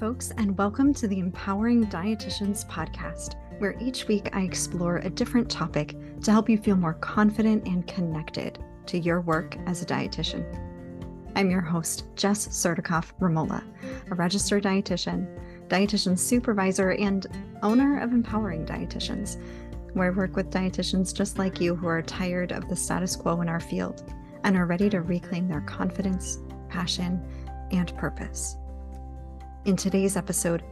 folks, and welcome to the Empowering Dietitians podcast, where each week I explore a different topic to help you feel more confident and connected to your work as a dietitian. I'm your host, Jess Surdikoff Ramola, a registered dietitian, dietitian supervisor, and owner of Empowering Dietitians, where I work with dietitians just like you who are tired of the status quo in our field and are ready to reclaim their confidence, passion, and purpose. In today's episode,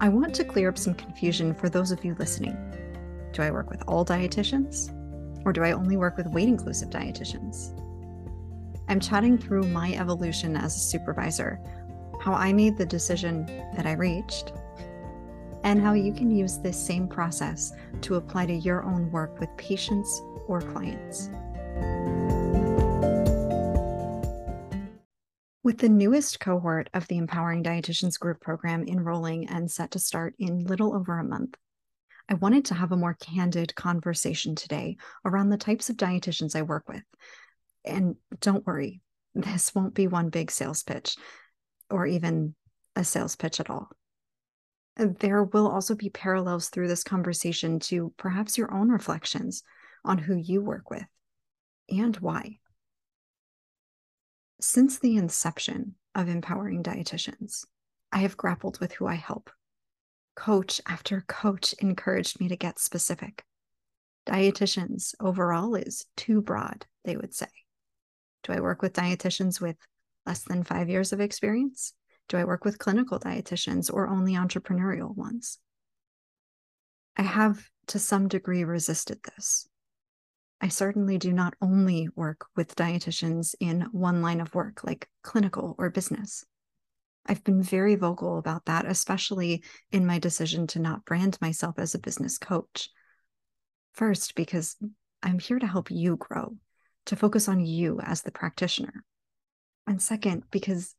I want to clear up some confusion for those of you listening. Do I work with all dietitians? Or do I only work with weight inclusive dietitians? I'm chatting through my evolution as a supervisor, how I made the decision that I reached, and how you can use this same process to apply to your own work with patients or clients. With the newest cohort of the Empowering Dietitians Group program enrolling and set to start in little over a month, I wanted to have a more candid conversation today around the types of dietitians I work with. And don't worry, this won't be one big sales pitch or even a sales pitch at all. There will also be parallels through this conversation to perhaps your own reflections on who you work with and why. Since the inception of Empowering Dietitians, I have grappled with who I help. Coach after coach encouraged me to get specific. Dietitians overall is too broad, they would say. Do I work with dietitians with less than five years of experience? Do I work with clinical dietitians or only entrepreneurial ones? I have to some degree resisted this. I certainly do not only work with dietitians in one line of work, like clinical or business. I've been very vocal about that, especially in my decision to not brand myself as a business coach. First, because I'm here to help you grow, to focus on you as the practitioner. And second, because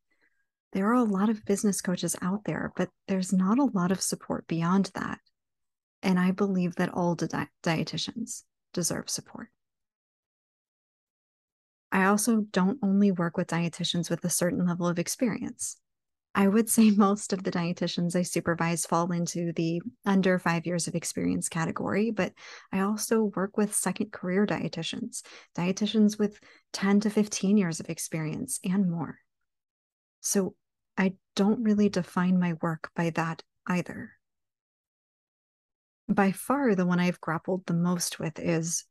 there are a lot of business coaches out there, but there's not a lot of support beyond that. And I believe that all di- dietitians deserve support. I also don't only work with dietitians with a certain level of experience. I would say most of the dietitians I supervise fall into the under five years of experience category, but I also work with second career dietitians, dietitians with 10 to 15 years of experience and more. So I don't really define my work by that either. By far, the one I've grappled the most with is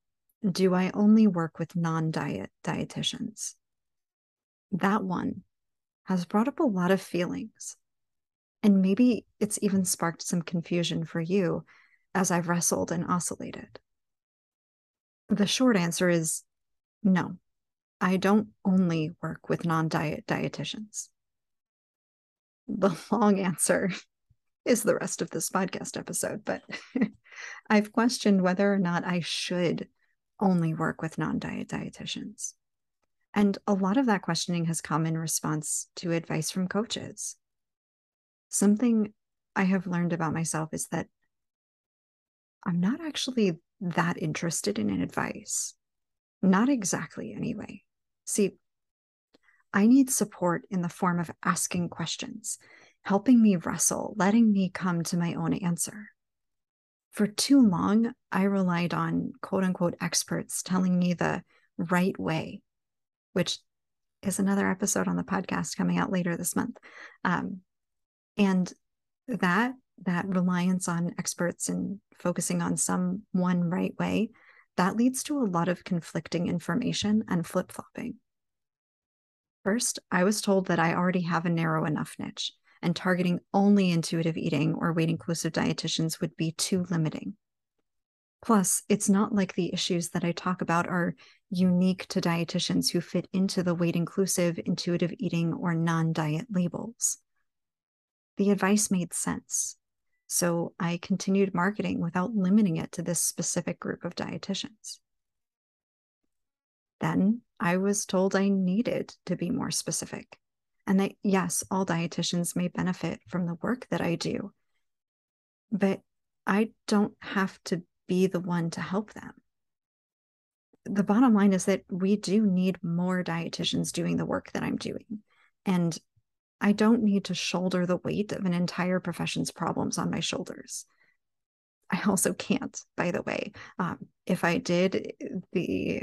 do I only work with non diet dietitians? That one has brought up a lot of feelings. And maybe it's even sparked some confusion for you as I've wrestled and oscillated. The short answer is no, I don't only work with non diet dietitians. The long answer is the rest of this podcast episode, but I've questioned whether or not I should only work with non diet dietitians. And a lot of that questioning has come in response to advice from coaches. Something I have learned about myself is that I'm not actually that interested in advice. Not exactly, anyway. See, I need support in the form of asking questions, helping me wrestle, letting me come to my own answer. For too long, I relied on quote unquote experts telling me the right way, which is another episode on the podcast coming out later this month. Um, and that that reliance on experts and focusing on some one right way that leads to a lot of conflicting information and flip-flopping. First i was told that i already have a narrow enough niche and targeting only intuitive eating or weight inclusive dietitians would be too limiting. Plus, it's not like the issues that I talk about are unique to dietitians who fit into the weight inclusive, intuitive eating, or non diet labels. The advice made sense. So I continued marketing without limiting it to this specific group of dietitians. Then I was told I needed to be more specific and that, yes, all dietitians may benefit from the work that I do, but I don't have to be the one to help them. The bottom line is that we do need more dietitians doing the work that I'm doing. And I don't need to shoulder the weight of an entire profession's problems on my shoulders. I also can't, by the way. Um, if I did, the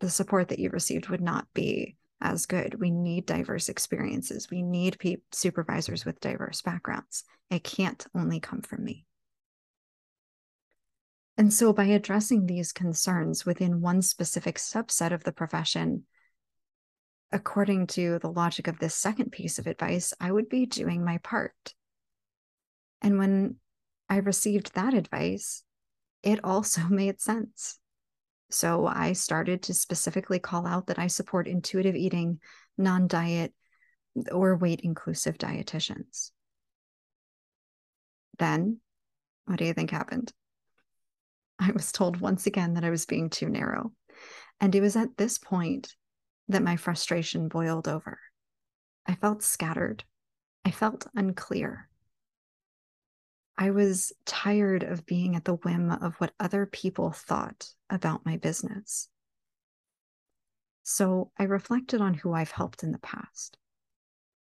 the support that you received would not be as good. We need diverse experiences. We need pe- supervisors with diverse backgrounds. It can't only come from me. And so, by addressing these concerns within one specific subset of the profession, according to the logic of this second piece of advice, I would be doing my part. And when I received that advice, it also made sense. So I started to specifically call out that I support intuitive eating, non diet, or weight inclusive dietitians. Then, what do you think happened? I was told once again that I was being too narrow. And it was at this point that my frustration boiled over. I felt scattered. I felt unclear. I was tired of being at the whim of what other people thought about my business. So I reflected on who I've helped in the past.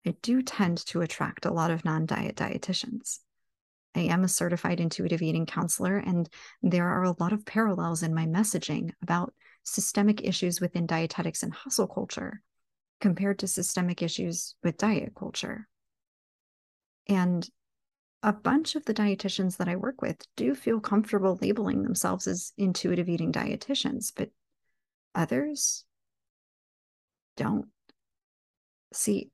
I do tend to attract a lot of non diet dietitians. I am a certified intuitive eating counselor, and there are a lot of parallels in my messaging about systemic issues within dietetics and hustle culture compared to systemic issues with diet culture. And a bunch of the dietitians that I work with do feel comfortable labeling themselves as intuitive eating dietitians, but others don't. See,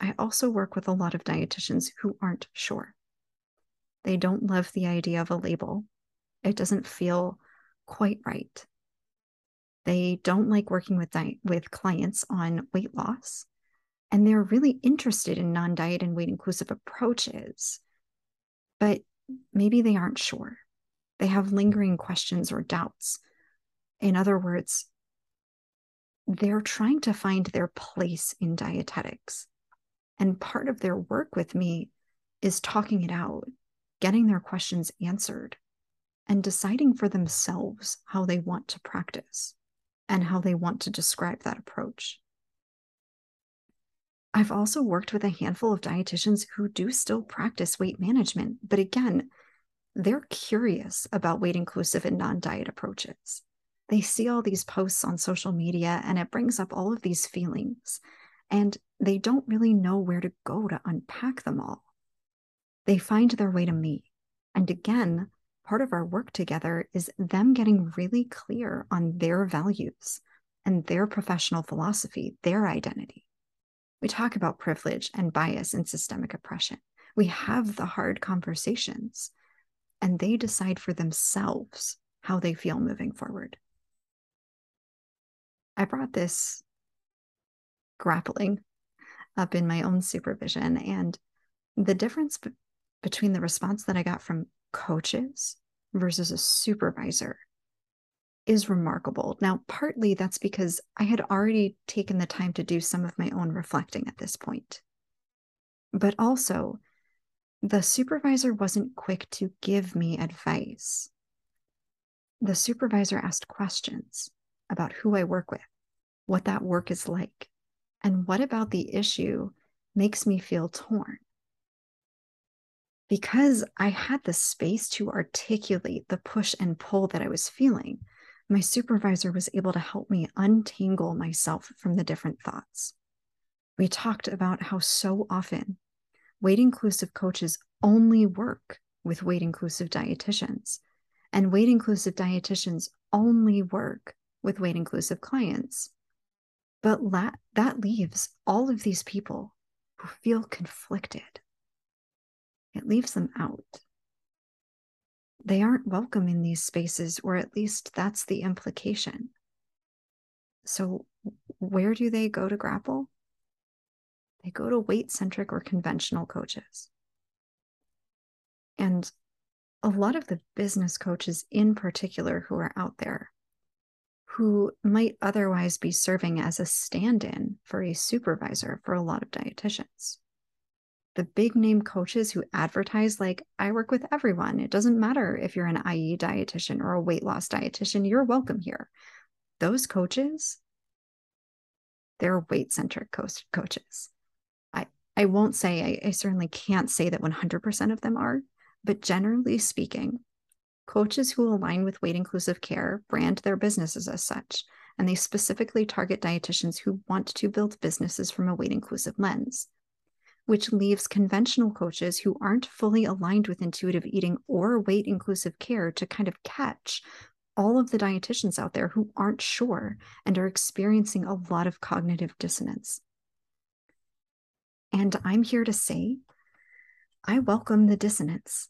I also work with a lot of dietitians who aren't sure. They don't love the idea of a label. It doesn't feel quite right. They don't like working with di- with clients on weight loss, and they're really interested in non-diet and weight inclusive approaches but maybe they aren't sure. They have lingering questions or doubts. In other words, they're trying to find their place in dietetics. And part of their work with me is talking it out, getting their questions answered, and deciding for themselves how they want to practice and how they want to describe that approach. I've also worked with a handful of dietitians who do still practice weight management, but again, they're curious about weight inclusive and non diet approaches. They see all these posts on social media and it brings up all of these feelings, and they don't really know where to go to unpack them all. They find their way to me. And again, part of our work together is them getting really clear on their values and their professional philosophy, their identity. We talk about privilege and bias and systemic oppression. We have the hard conversations, and they decide for themselves how they feel moving forward. I brought this grappling up in my own supervision, and the difference b- between the response that I got from coaches versus a supervisor is remarkable. Now, partly that's because I had already taken the time to do some of my own reflecting at this point. But also, the supervisor wasn't quick to give me advice. The supervisor asked questions about who I work with, what that work is like, and what about the issue makes me feel torn. Because I had the space to articulate the push and pull that I was feeling, my supervisor was able to help me untangle myself from the different thoughts. We talked about how so often weight inclusive coaches only work with weight inclusive dietitians, and weight inclusive dietitians only work with weight inclusive clients. But la- that leaves all of these people who feel conflicted. It leaves them out they aren't welcome in these spaces, or at least that's the implication. So, where do they go to grapple? They go to weight centric or conventional coaches. And a lot of the business coaches, in particular, who are out there, who might otherwise be serving as a stand in for a supervisor for a lot of dietitians the big name coaches who advertise like I work with everyone. It doesn't matter if you're an IE dietitian or a weight loss dietitian, you're welcome here. Those coaches, they're weight centric coaches. I I won't say, I, I certainly can't say that 100% of them are, but generally speaking, coaches who align with weight inclusive care brand their businesses as such, and they specifically target dietitians who want to build businesses from a weight inclusive lens, which leaves conventional coaches who aren't fully aligned with intuitive eating or weight inclusive care to kind of catch all of the dietitians out there who aren't sure and are experiencing a lot of cognitive dissonance. And I'm here to say, I welcome the dissonance.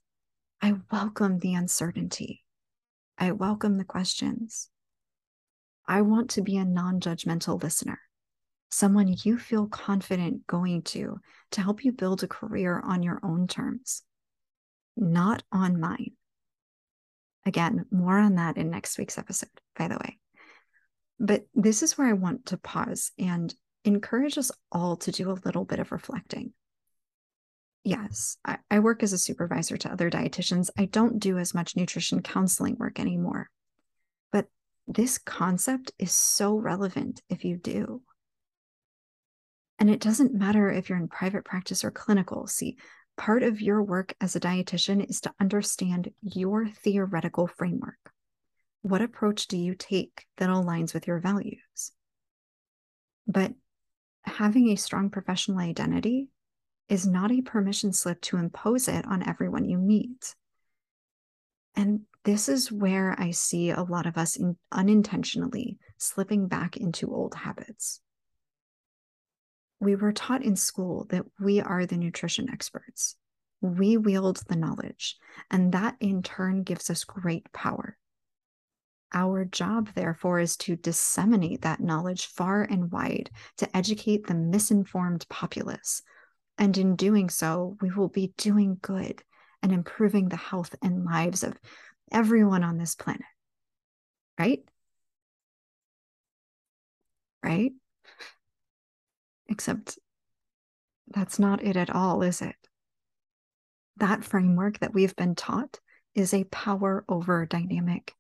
I welcome the uncertainty. I welcome the questions. I want to be a non judgmental listener, someone you feel confident going to to help you build a career on your own terms, not on mine. Again, more on that in next week's episode, by the way. But this is where I want to pause and encourage us all to do a little bit of reflecting. Yes, I, I, work as a supervisor to other dietitians. I don't do as much nutrition counseling work anymore. But this concept is so relevant if you do. And it doesn't matter if you're in private practice or clinical. See, part of your work as a dietitian is to understand your theoretical framework. What approach do you take that aligns with your values? But having a strong professional identity is not a permission slip to impose it on everyone you meet. And this is where I see a lot of us in, unintentionally slipping back into old habits. We were taught in school that we are the nutrition experts. We wield the knowledge, and that in turn gives us great power. Our job, therefore, is to disseminate that knowledge far and wide to educate the misinformed populace. And in doing so, we will be doing good and improving the health and lives of everyone on this planet. Right? Right? Except that's not it at all, is it? That framework that we've been taught is a power over dynamic.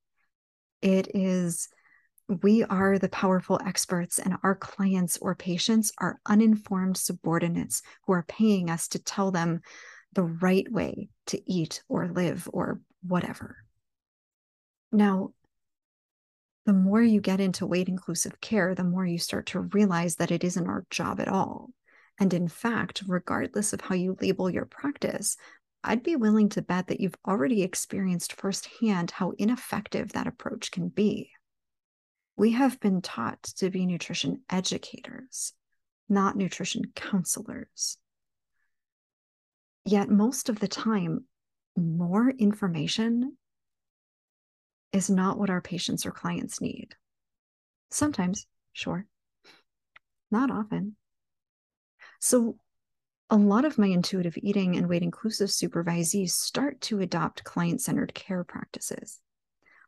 It is, we are the powerful experts, and our clients or patients are uninformed subordinates who are paying us to tell them the right way to eat or live or whatever. Now, the more you get into weight inclusive care, the more you start to realize that it isn't our job at all. And in fact, regardless of how you label your practice, I'd be willing to bet that you've already experienced firsthand how ineffective that approach can be. We have been taught to be nutrition educators, not nutrition counselors. Yet, most of the time, more information is not what our patients or clients need. Sometimes, sure, not often. So, a lot of my intuitive eating and weight inclusive supervisees start to adopt client centered care practices,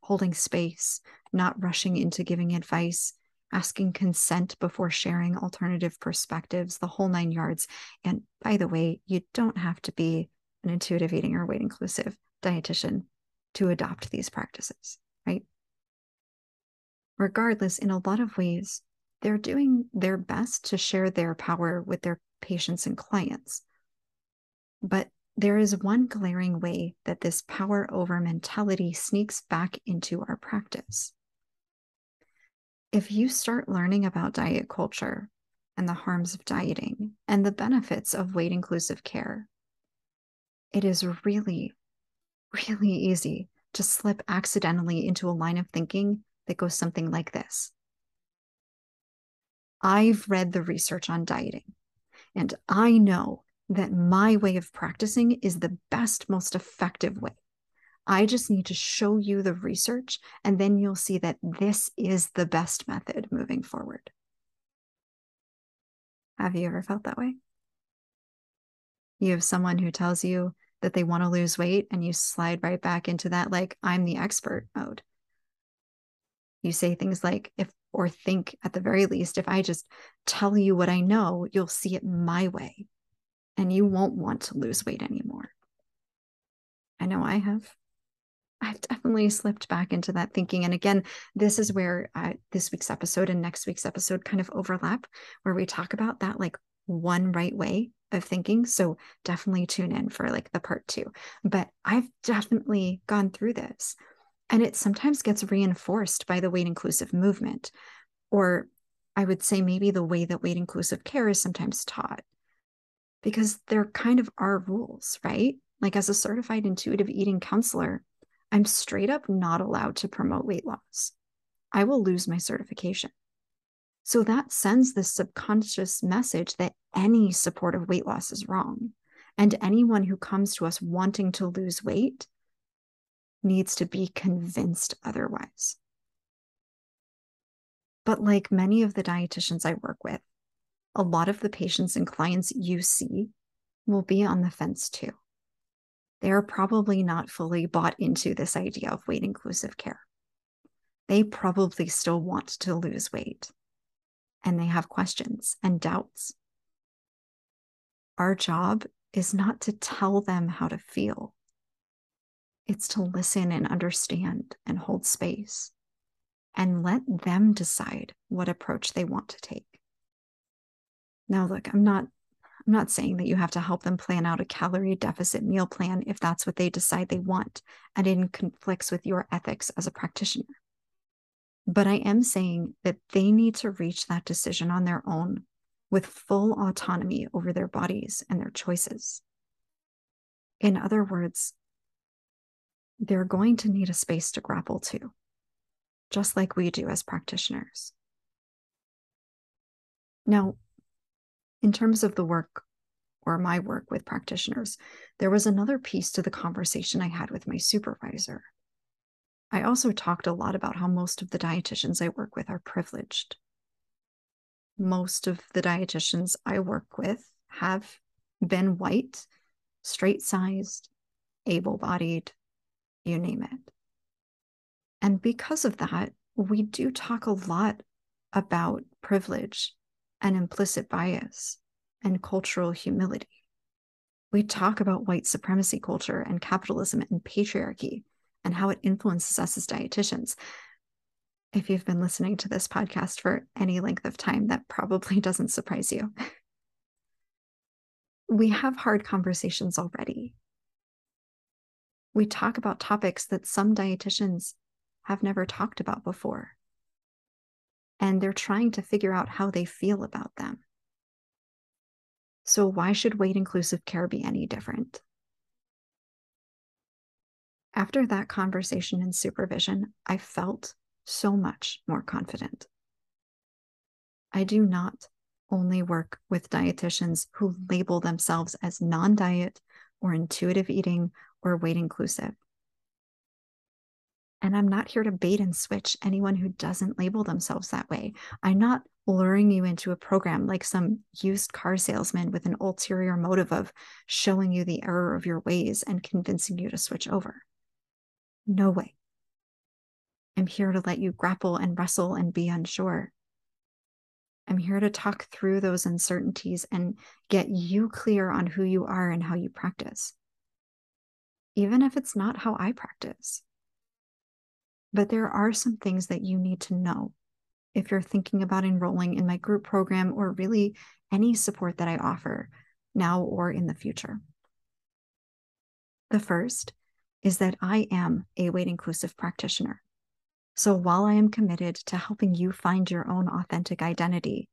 holding space, not rushing into giving advice, asking consent before sharing alternative perspectives, the whole nine yards. And by the way, you don't have to be an intuitive eating or weight inclusive dietitian to adopt these practices, right? Regardless, in a lot of ways, they're doing their best to share their power with their patients and clients. But there is one glaring way that this power over mentality sneaks back into our practice. If you start learning about diet culture and the harms of dieting and the benefits of weight inclusive care, it is really, really easy to slip accidentally into a line of thinking that goes something like this I've read the research on dieting. And I know that my way of practicing is the best, most effective way. I just need to show you the research, and then you'll see that this is the best method moving forward. Have you ever felt that way? You have someone who tells you that they want to lose weight, and you slide right back into that, like, I'm the expert mode. You say things like, if or think at the very least, if I just tell you what I know, you'll see it my way and you won't want to lose weight anymore. I know I have. I've definitely slipped back into that thinking. And again, this is where this week's episode and next week's episode kind of overlap, where we talk about that like one right way of thinking. So definitely tune in for like the part two. But I've definitely gone through this. And it sometimes gets reinforced by the weight inclusive movement, or I would say maybe the way that weight inclusive care is sometimes taught, because there kind of are rules, right? Like as a certified intuitive eating counselor, I'm straight up not allowed to promote weight loss. I will lose my certification. So that sends this subconscious message that any support of weight loss is wrong. And anyone who comes to us wanting to lose weight needs to be convinced otherwise. But like many of the dietitians I work with, a lot of the patients and clients you see will be on the fence too. They're probably not fully bought into this idea of weight inclusive care. They probably still want to lose weight and they have questions and doubts. Our job is not to tell them how to feel, it's to listen and understand and hold space and let them decide what approach they want to take. Now, look, I'm not I'm not saying that you have to help them plan out a calorie deficit meal plan if that's what they decide they want and it conflicts with your ethics as a practitioner. But I am saying that they need to reach that decision on their own with full autonomy over their bodies and their choices. In other words, they're going to need a space to grapple to, just like we do as practitioners. Now, in terms of the work or my work with practitioners, there was another piece to the conversation I had with my supervisor. I also talked a lot about how most of the dietitians I work with are privileged. Most of the dietitians I work with have been white, straight sized, able bodied, you name it. And because of that, we do talk a lot about privilege and implicit bias and cultural humility. We talk about white supremacy culture and capitalism and patriarchy and how it influences us as dietitians. If you've been listening to this podcast for any length of time, that probably doesn't surprise you. we have hard conversations already. We talk about topics that some dietitians have never talked about before and they're trying to figure out how they feel about them. So, why should weight inclusive care be any different? After that conversation and supervision, I felt so much more confident. I do not only work with dietitians who label themselves as non diet or intuitive eating or weight inclusive. And I'm not here to bait and switch anyone who doesn't label themselves that way. I'm not luring you into a program like some used car salesman with an ulterior motive of showing you the error of your ways and convincing you to switch over. No way. I'm here to let you grapple and wrestle and be unsure. I'm here to talk through those uncertainties and get you clear on who you are and how you practice, even if it's not how I practice. But there are some things that you need to know if you're thinking about enrolling in my group program or really any support that I offer now or in the future. The first is that I am a weight inclusive practitioner. So while I am committed to helping you find your own authentic identity,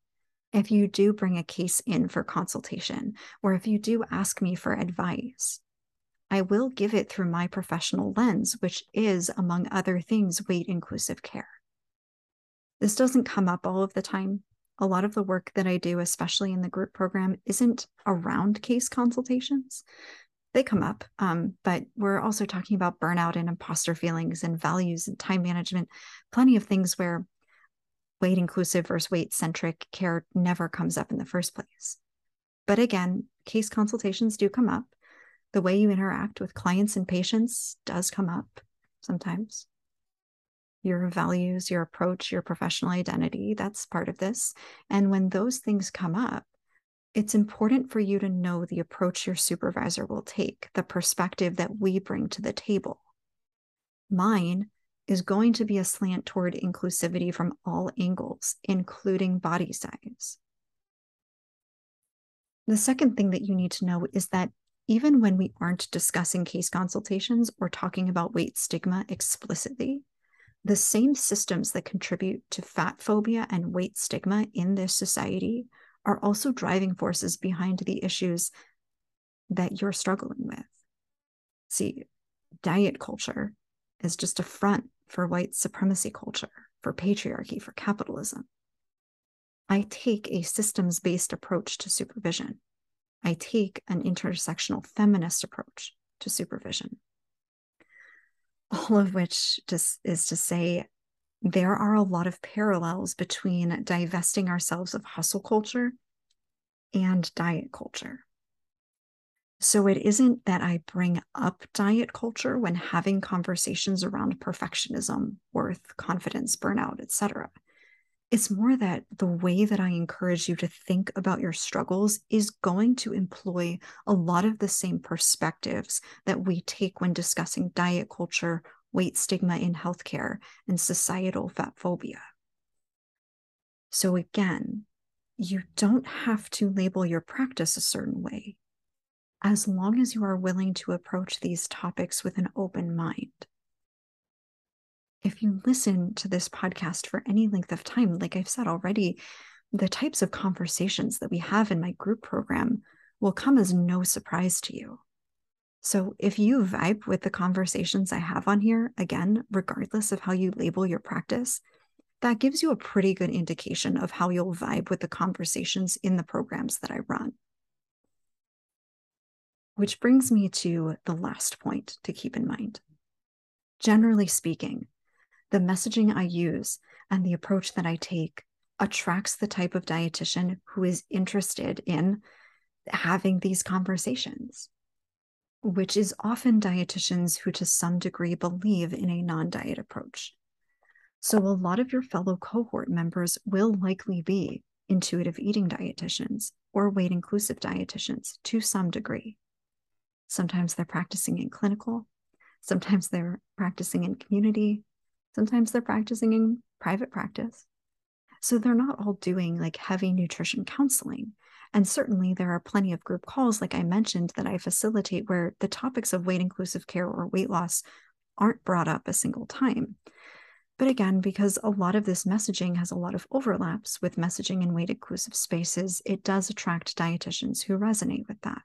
if you do bring a case in for consultation, or if you do ask me for advice, I will give it through my professional lens, which is, among other things, weight inclusive care. This doesn't come up all of the time. A lot of the work that I do, especially in the group program, isn't around case consultations. They come up, um, but we're also talking about burnout and imposter feelings and values and time management, plenty of things where weight inclusive versus weight centric care never comes up in the first place. But again, case consultations do come up the way you interact with clients and patients does come up sometimes. Your values, your approach, your professional identity, that's part of this. And when those things come up, it's important for you to know the approach your supervisor will take, the perspective that we bring to the table. Mine is going to be a slant toward inclusivity from all angles, including body size. The second thing that you need to know is that even when we aren't discussing case consultations or talking about weight stigma explicitly, the same systems that contribute to fat phobia and weight stigma in this society are also driving forces behind the issues that you're struggling with. See, diet culture is just a front for white supremacy culture, for patriarchy, for capitalism. I take a systems based approach to supervision. I take an intersectional feminist approach to supervision all of which just is to say there are a lot of parallels between divesting ourselves of hustle culture and diet culture. So it isn't that I bring up diet culture when having conversations around perfectionism, worth, confidence, burnout, etc. It's more that the way that I encourage you to think about your struggles is going to employ a lot of the same perspectives that we take when discussing diet culture, weight stigma in healthcare, and societal fat phobia. So, again, you don't have to label your practice a certain way as long as you are willing to approach these topics with an open mind if you listen to this podcast for any length of time, like I've said already, the types of conversations that we have in my group program will come as no surprise to you. So if you vibe with the conversations I have on here, again, regardless of how you label your practice, that gives you a pretty good indication of how you'll vibe with the conversations in the programs that I run. Which brings me to the last point to keep in mind. Generally speaking, the messaging I use and the approach that I take attracts the type of dietitian who is interested in having these conversations, which is often dietitians who, to some degree, believe in a non diet approach. So, a lot of your fellow cohort members will likely be intuitive eating dietitians or weight inclusive dietitians to some degree. Sometimes they're practicing in clinical, sometimes they're practicing in community, Sometimes they're practicing in private practice. So they're not all doing like heavy nutrition counseling. And certainly there are plenty of group calls, like I mentioned, that I facilitate where the topics of weight inclusive care or weight loss aren't brought up a single time. But again, because a lot of this messaging has a lot of overlaps with messaging in weight inclusive spaces, it does attract dietitians who resonate with that.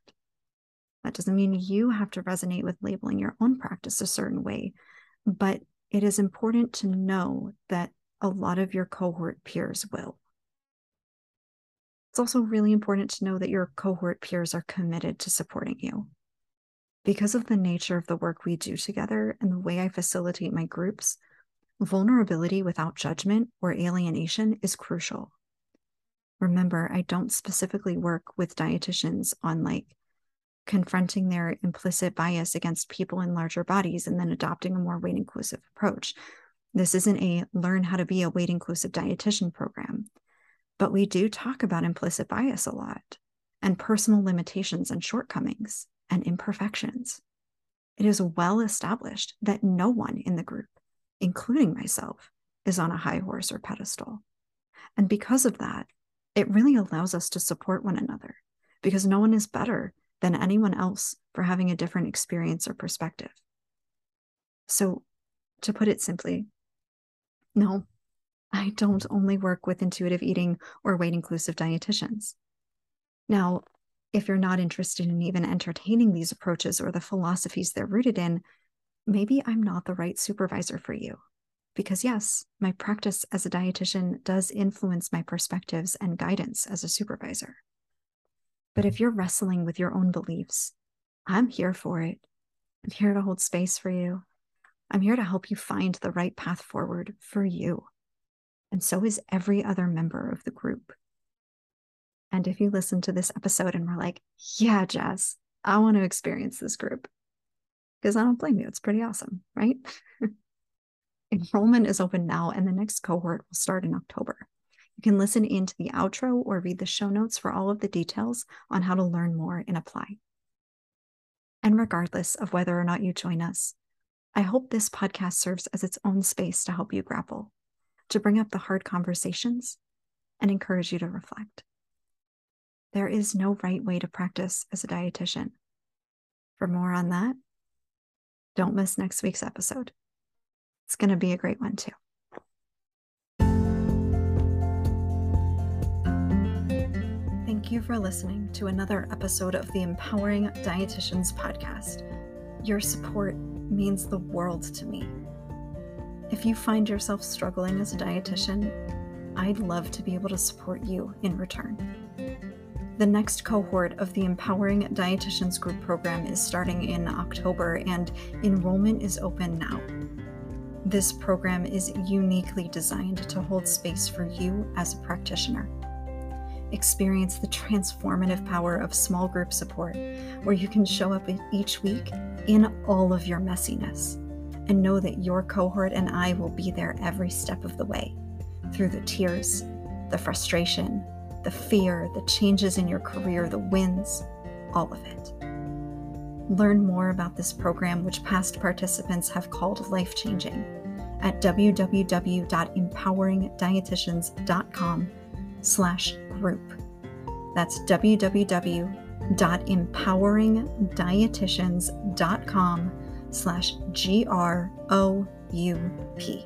That doesn't mean you have to resonate with labeling your own practice a certain way, but it is important to know that a lot of your cohort peers will. It's also really important to know that your cohort peers are committed to supporting you. Because of the nature of the work we do together and the way I facilitate my groups, vulnerability without judgment or alienation is crucial. Remember, I don't specifically work with dietitians on like confronting their implicit bias against people in larger bodies and then adopting a more weight inclusive approach. This isn't a learn how to be a weight inclusive dietitian program, but we do talk about implicit bias a lot and personal limitations and shortcomings and imperfections. It is well established that no one in the group, including myself, is on a high horse or pedestal. And because of that, it really allows us to support one another because no one is better than anyone else for having a different experience or perspective. So, to put it simply, no, I don't only work with intuitive eating or weight inclusive dietitians. Now, if you're not interested in even entertaining these approaches or the philosophies they're rooted in, maybe I'm not the right supervisor for you. Because, yes, my practice as a dietitian does influence my perspectives and guidance as a supervisor. But if you're wrestling with your own beliefs, I'm here for it. I'm here to hold space for you. I'm here to help you find the right path forward for you. And so is every other member of the group. And if you listen to this episode and we're like, yeah, Jess, I want to experience this group, because I don't blame you. It's pretty awesome, right? Enrollment is open now, and the next cohort will start in October. You can listen into the outro or read the show notes for all of the details on how to learn more and apply. And regardless of whether or not you join us, I hope this podcast serves as its own space to help you grapple, to bring up the hard conversations, and encourage you to reflect. there is no right way to practice as a dietitian. For more on that, don't miss next week's episode. It's going to be a great one, too. Thank you for listening to another episode of the Empowering Dietitians podcast. Your support means the world to me. If you find yourself struggling as a dietitian, I'd love to be able to support you in return. The next cohort of the Empowering Dietitians Group program is starting in October, and enrollment is open now. This program is uniquely designed to hold space for you as a practitioner. Experience the transformative power of small group support, where you can show up each week in all of your messiness and know that your cohort and I will be there every step of the way through the tears, the frustration, the fear, the changes in your career, the wins, all of it. Learn more about this program, which past participants have called life changing, at www.empoweringdietitians.com slash group. That's www.empoweringdietitians.com slash G R O U P.